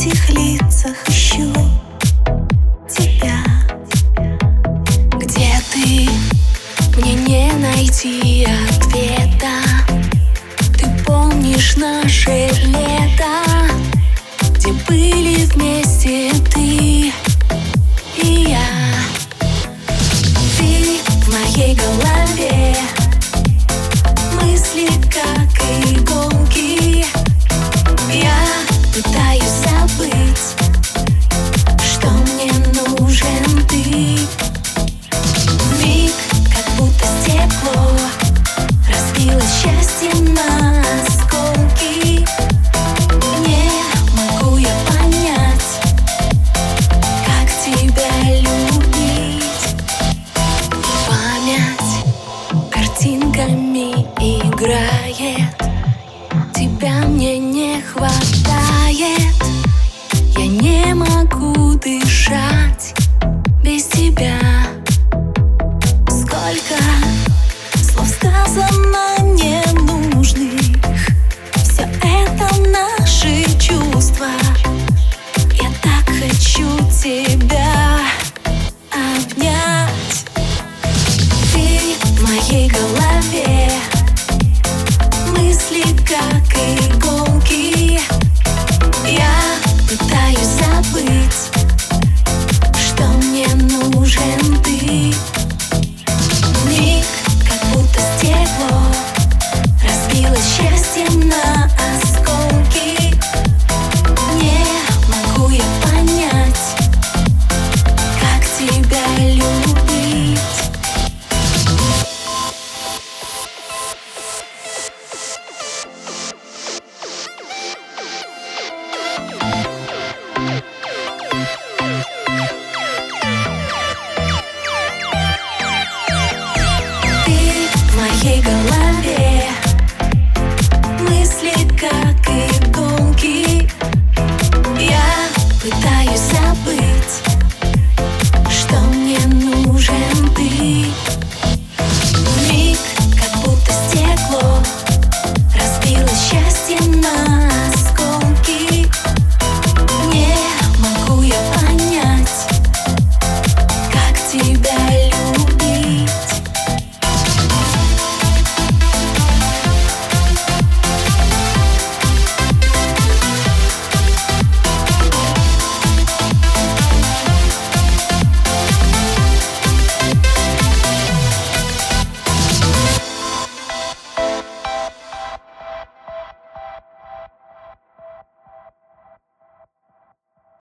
этих лицах ищу тебя. Где ты? Мне не найти ответа. Ты помнишь наше лето Где были вместе ты и я. Ты в моей голове. Мысли как игры дышать. Take a left.